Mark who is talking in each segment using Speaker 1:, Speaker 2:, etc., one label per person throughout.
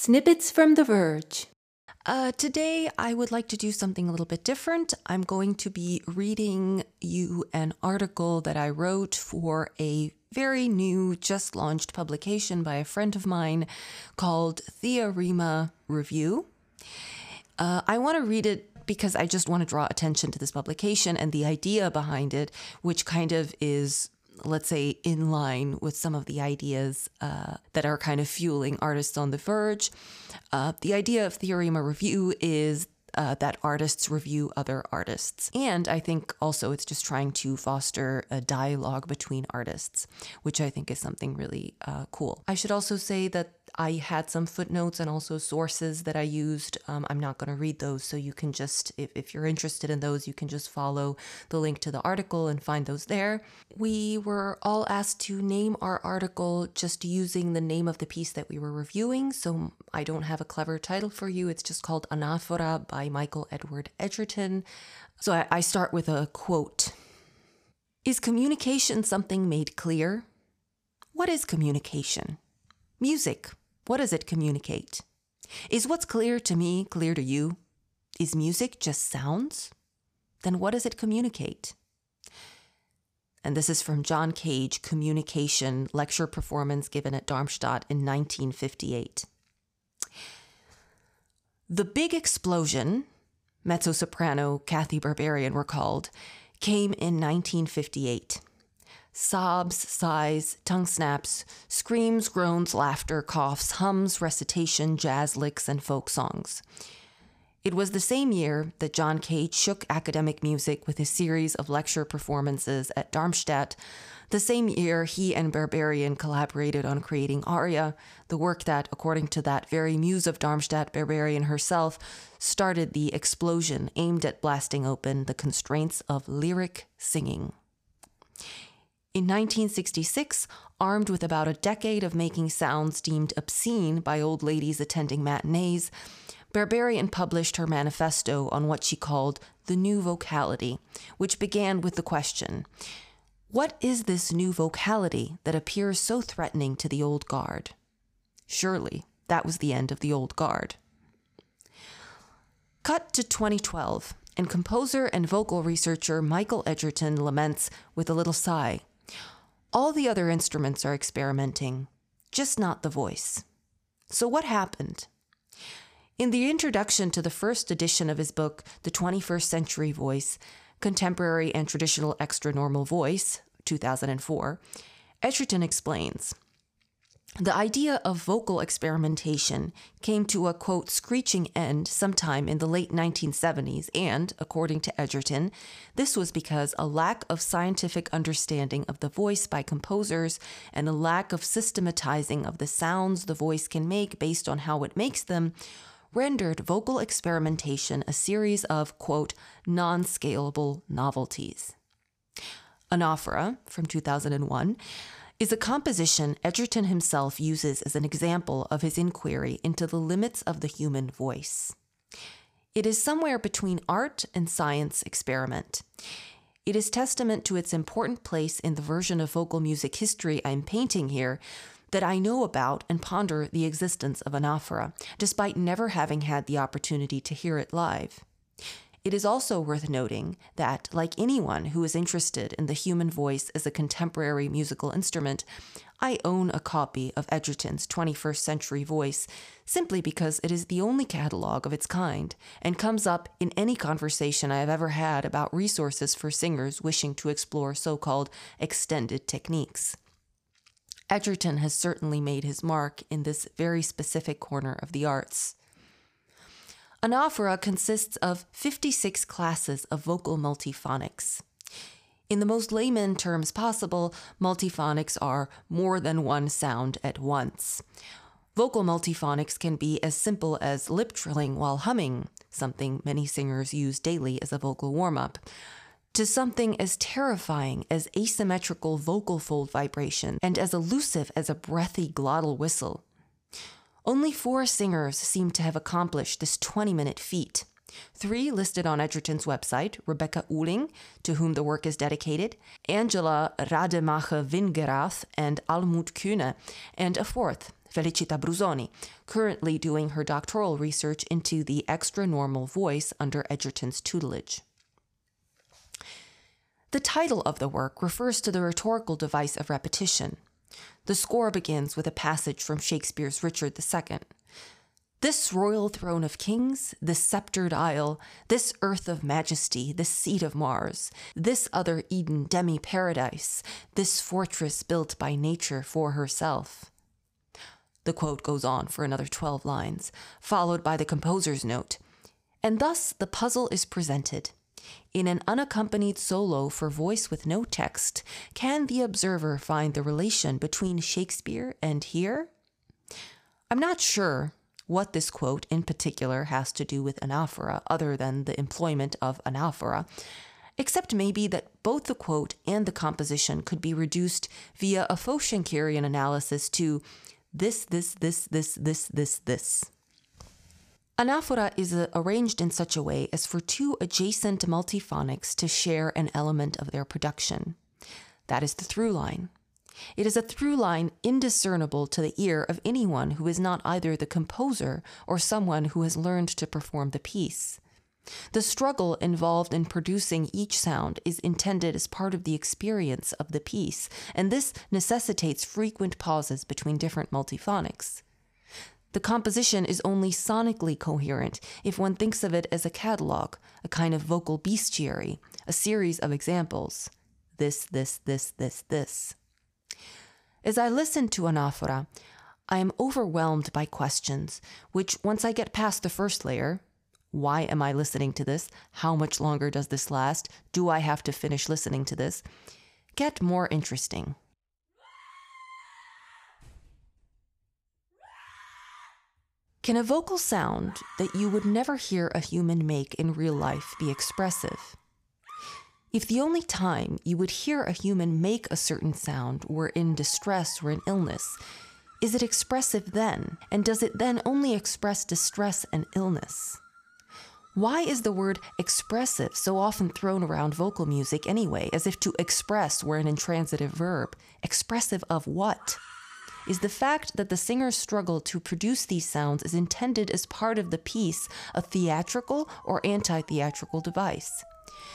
Speaker 1: Snippets from The Verge.
Speaker 2: Uh, today, I would like to do something a little bit different. I'm going to be reading you an article that I wrote for a very new, just launched publication by a friend of mine called Theorema Review. Uh, I want to read it because I just want to draw attention to this publication and the idea behind it, which kind of is let's say, in line with some of the ideas uh, that are kind of fueling artists on the verge. Uh, the idea of Theorema Review is uh, that artists review other artists. And I think also it's just trying to foster a dialogue between artists, which I think is something really uh, cool. I should also say that I had some footnotes and also sources that I used. Um, I'm not going to read those, so you can just, if, if you're interested in those, you can just follow the link to the article and find those there. We were all asked to name our article just using the name of the piece that we were reviewing, so I don't have a clever title for you. It's just called Anaphora by Michael Edward Edgerton. So I, I start with a quote Is communication something made clear? What is communication? Music. What does it communicate? Is what's clear to me clear to you? Is music just sounds? Then what does it communicate? And this is from John Cage, Communication lecture performance given at Darmstadt in 1958. The big explosion, mezzo soprano Cathy Berberian recalled, came in 1958 sobs, sighs, tongue snaps, screams, groans, laughter, coughs, hums, recitation, jazz licks, and folk songs. It was the same year that John Cage shook academic music with his series of lecture performances at Darmstadt, the same year he and Berberian collaborated on creating Aria, the work that, according to that very muse of Darmstadt, Berberian herself, started the explosion aimed at blasting open the constraints of lyric singing. In 1966, armed with about a decade of making sounds deemed obscene by old ladies attending matinees, Berberian published her manifesto on what she called the new vocality, which began with the question What is this new vocality that appears so threatening to the old guard? Surely that was the end of the old guard. Cut to 2012, and composer and vocal researcher Michael Edgerton laments with a little sigh all the other instruments are experimenting, just not the voice. So, what happened? In the introduction to the first edition of his book, The 21st Century Voice Contemporary and Traditional Extra Normal Voice, 2004, Edgerton explains the idea of vocal experimentation came to a quote screeching end sometime in the late 1970s, and, according to Edgerton, this was because a lack of scientific understanding of the voice by composers and a lack of systematizing of the sounds the voice can make based on how it makes them rendered vocal experimentation a series of quote non scalable novelties. Anaphora from 2001 is a composition Edgerton himself uses as an example of his inquiry into the limits of the human voice. It is somewhere between art and science experiment. It is testament to its important place in the version of vocal music history I'm painting here that I know about and ponder the existence of anaphora, despite never having had the opportunity to hear it live. It is also worth noting that, like anyone who is interested in the human voice as a contemporary musical instrument, I own a copy of Edgerton's 21st Century Voice simply because it is the only catalog of its kind and comes up in any conversation I have ever had about resources for singers wishing to explore so called extended techniques. Edgerton has certainly made his mark in this very specific corner of the arts. Anaphora consists of 56 classes of vocal multiphonics. In the most layman terms possible, multiphonics are more than one sound at once. Vocal multiphonics can be as simple as lip trilling while humming, something many singers use daily as a vocal warm up, to something as terrifying as asymmetrical vocal fold vibration and as elusive as a breathy glottal whistle. Only four singers seem to have accomplished this 20 minute feat. Three listed on Edgerton's website Rebecca Uhling, to whom the work is dedicated, Angela Rademacher Wingerath, and Almut Kühne, and a fourth, Felicita Brusoni, currently doing her doctoral research into the extra normal voice under Edgerton's tutelage. The title of the work refers to the rhetorical device of repetition. The score begins with a passage from Shakespeare's Richard II. This royal throne of kings, this sceptred isle, this earth of majesty, this seat of Mars, this other Eden demi paradise, this fortress built by nature for herself. The quote goes on for another 12 lines, followed by the composer's note. And thus the puzzle is presented. In an unaccompanied solo for voice with no text, can the observer find the relation between Shakespeare and here? I'm not sure what this quote in particular has to do with anaphora, other than the employment of anaphora, except maybe that both the quote and the composition could be reduced via a faux-Schenkerian analysis to this, this, this, this, this, this, this. Anaphora is uh, arranged in such a way as for two adjacent multiphonics to share an element of their production. That is the through line. It is a through line indiscernible to the ear of anyone who is not either the composer or someone who has learned to perform the piece. The struggle involved in producing each sound is intended as part of the experience of the piece, and this necessitates frequent pauses between different multiphonics. The composition is only sonically coherent if one thinks of it as a catalog, a kind of vocal bestiary, a series of examples. This, this, this, this, this. As I listen to anaphora, I am overwhelmed by questions, which, once I get past the first layer, why am I listening to this? How much longer does this last? Do I have to finish listening to this? Get more interesting. Can a vocal sound that you would never hear a human make in real life be expressive? If the only time you would hear a human make a certain sound were in distress or in illness, is it expressive then? And does it then only express distress and illness? Why is the word expressive so often thrown around vocal music anyway, as if to express were an intransitive verb? Expressive of what? Is the fact that the singer's struggle to produce these sounds is intended as part of the piece a theatrical or anti theatrical device?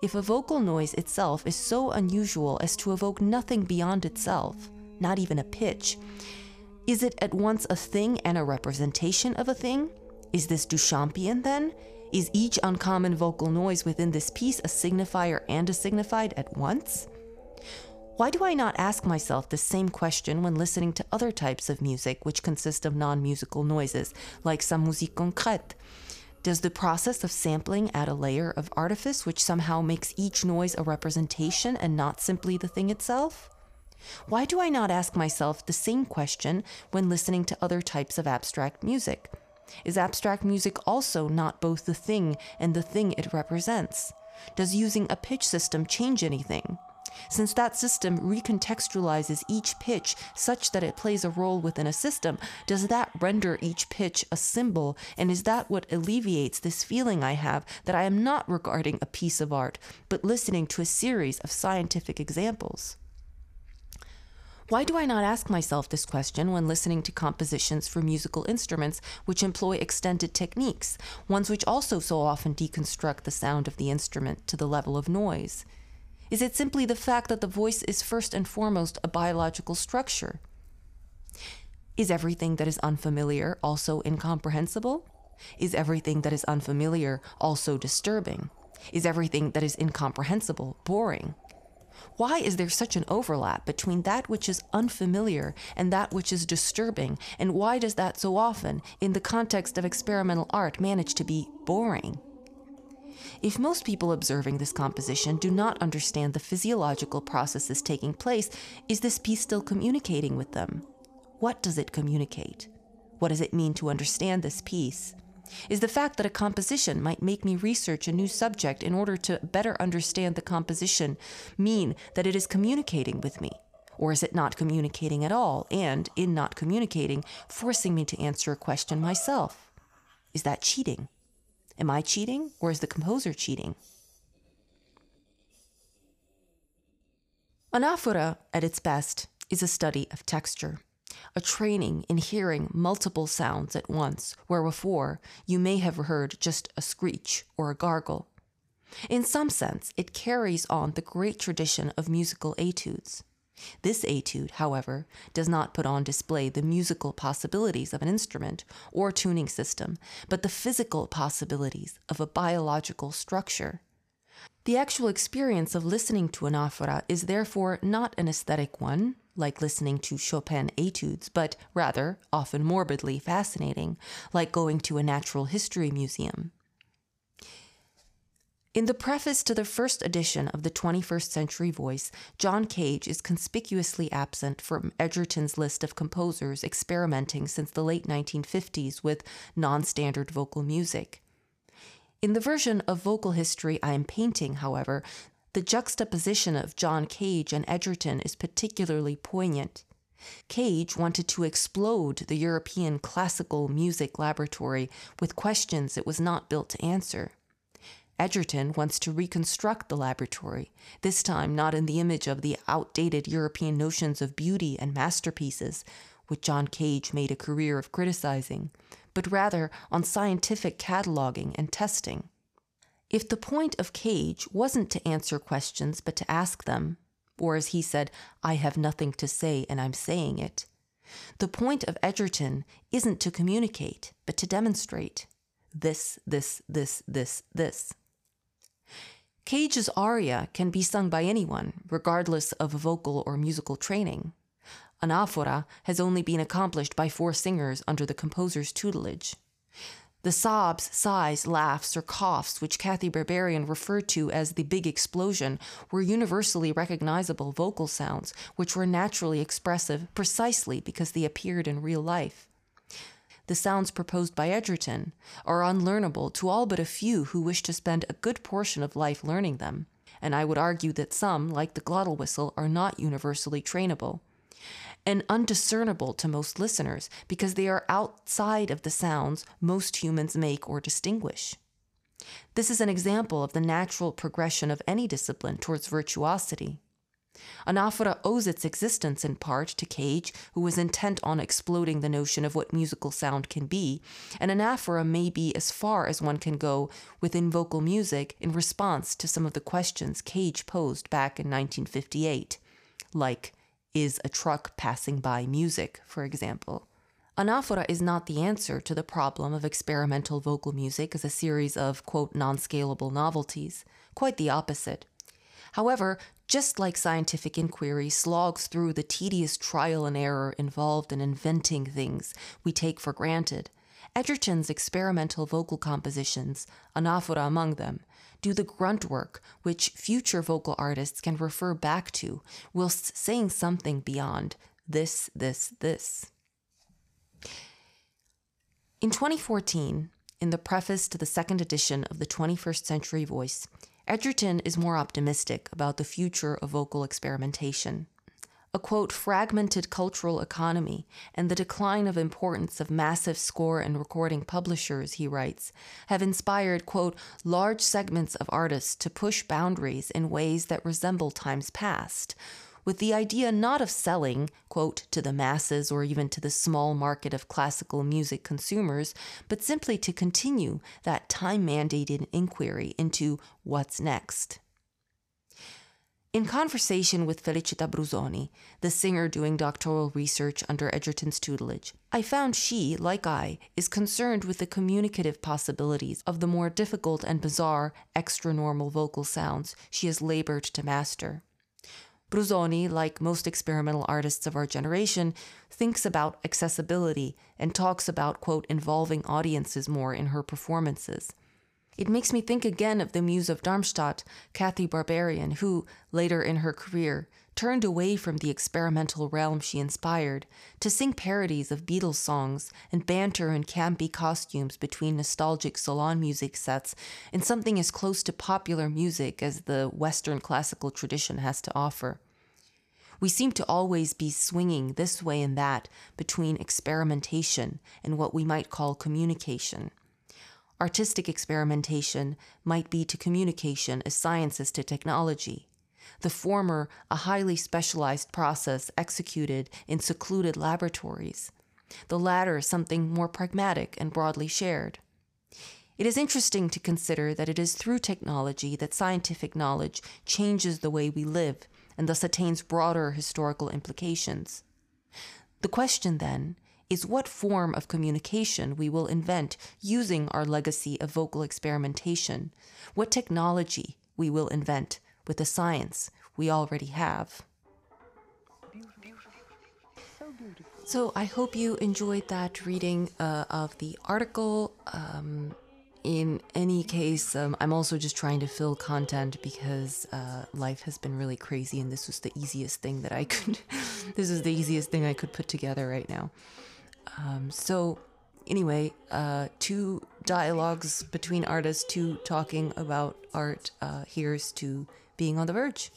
Speaker 2: If a vocal noise itself is so unusual as to evoke nothing beyond itself, not even a pitch, is it at once a thing and a representation of a thing? Is this Duchampian then? Is each uncommon vocal noise within this piece a signifier and a signified at once? Why do I not ask myself the same question when listening to other types of music which consist of non musical noises, like some musique concrète? Does the process of sampling add a layer of artifice which somehow makes each noise a representation and not simply the thing itself? Why do I not ask myself the same question when listening to other types of abstract music? Is abstract music also not both the thing and the thing it represents? Does using a pitch system change anything? Since that system recontextualizes each pitch such that it plays a role within a system, does that render each pitch a symbol? And is that what alleviates this feeling I have that I am not regarding a piece of art, but listening to a series of scientific examples? Why do I not ask myself this question when listening to compositions for musical instruments which employ extended techniques, ones which also so often deconstruct the sound of the instrument to the level of noise? Is it simply the fact that the voice is first and foremost a biological structure? Is everything that is unfamiliar also incomprehensible? Is everything that is unfamiliar also disturbing? Is everything that is incomprehensible boring? Why is there such an overlap between that which is unfamiliar and that which is disturbing? And why does that so often, in the context of experimental art, manage to be boring? If most people observing this composition do not understand the physiological processes taking place, is this piece still communicating with them? What does it communicate? What does it mean to understand this piece? is the fact that a composition might make me research a new subject in order to better understand the composition mean that it is communicating with me? Or is it not communicating at all, and, in not communicating, forcing me to answer a question myself? Is that cheating? Am I cheating, or is the composer cheating? Anaphora, at its best, is a study of texture. a training in hearing multiple sounds at once, where before you may have heard just a screech or a gargle. In some sense, it carries on the great tradition of musical etudes. This etude, however, does not put on display the musical possibilities of an instrument or tuning system, but the physical possibilities of a biological structure. The actual experience of listening to an anaphora is therefore not an aesthetic one, like listening to Chopin etudes, but rather, often morbidly fascinating, like going to a natural history museum. In the preface to the first edition of the 21st Century Voice, John Cage is conspicuously absent from Edgerton's list of composers experimenting since the late 1950s with non standard vocal music. In the version of vocal history I am painting, however, the juxtaposition of John Cage and Edgerton is particularly poignant. Cage wanted to explode the European classical music laboratory with questions it was not built to answer. Edgerton wants to reconstruct the laboratory, this time not in the image of the outdated European notions of beauty and masterpieces, which John Cage made a career of criticizing, but rather on scientific cataloging and testing. If the point of Cage wasn't to answer questions but to ask them, or as he said, I have nothing to say and I'm saying it, the point of Edgerton isn't to communicate but to demonstrate this, this, this, this, this. Cage's aria can be sung by anyone, regardless of vocal or musical training. Anaphora has only been accomplished by four singers under the composer's tutelage. The sobs, sighs, laughs, or coughs, which Cathy Berberian referred to as the big explosion, were universally recognizable vocal sounds, which were naturally expressive precisely because they appeared in real life the sounds proposed by Edgerton are unlearnable to all but a few who wish to spend a good portion of life learning them, and I would argue that some, like the glottal whistle, are not universally trainable. And undiscernible to most listeners because they are outside of the sounds most humans make or distinguish. This is an example of the natural progression of any discipline towards virtuosity. Anaphora owes its existence in part to Cage, who was intent on exploding the notion of what musical sound can be, and anaphora may be as far as one can go within vocal music in response to some of the questions Cage posed back in 1958, like, is a truck passing by music, for example. Anaphora is not the answer to the problem of experimental vocal music as a series of, quote, non scalable novelties. Quite the opposite. However, just like scientific inquiry slogs through the tedious trial and error involved in inventing things we take for granted, Edgerton's experimental vocal compositions, anaphora among them, do the grunt work which future vocal artists can refer back to whilst saying something beyond this, this, this. In 2014, in the preface to the second edition of the 21st Century Voice, Edgerton is more optimistic about the future of vocal experimentation. A quote, fragmented cultural economy and the decline of importance of massive score and recording publishers, he writes, have inspired, quote, large segments of artists to push boundaries in ways that resemble times past, with the idea not of selling, quote, to the masses or even to the small market of classical music consumers, but simply to continue that time mandated inquiry into what's next. In conversation with Felicita Brusoni, the singer doing doctoral research under Edgerton's tutelage, I found she, like I, is concerned with the communicative possibilities of the more difficult and bizarre extra normal vocal sounds she has labored to master. Brusoni, like most experimental artists of our generation, thinks about accessibility and talks about, quote, involving audiences more in her performances. It makes me think again of the muse of Darmstadt, Cathy Berberian, who, later in her career, turned away from the experimental realm she inspired to sing parodies of Beatles songs and banter in campy costumes between nostalgic salon music sets in something as close to popular music as the Western classical tradition has to offer. We seem to always be swinging this way and that between experimentation and what we might call communication. Artistic experimentation might be to communication as science is to technology the former a highly specialized process executed in secluded laboratories, the latter something more pragmatic and broadly shared. It is interesting to consider that it is through technology that scientific knowledge changes the way we live and thus attains broader historical implications. The question, then, is what form of communication we will invent using our legacy of vocal experimentation, what technology we will invent with the science we already have. So I hope you enjoyed that reading uh, of the article. Um, in any case, um, I'm also just trying to fill content because uh, life has been really crazy, and this was the easiest thing that I could. this is the easiest thing I could put together right now. Um, so, anyway, uh, two dialogues between artists, two talking about art. Uh, here's to being on the verge.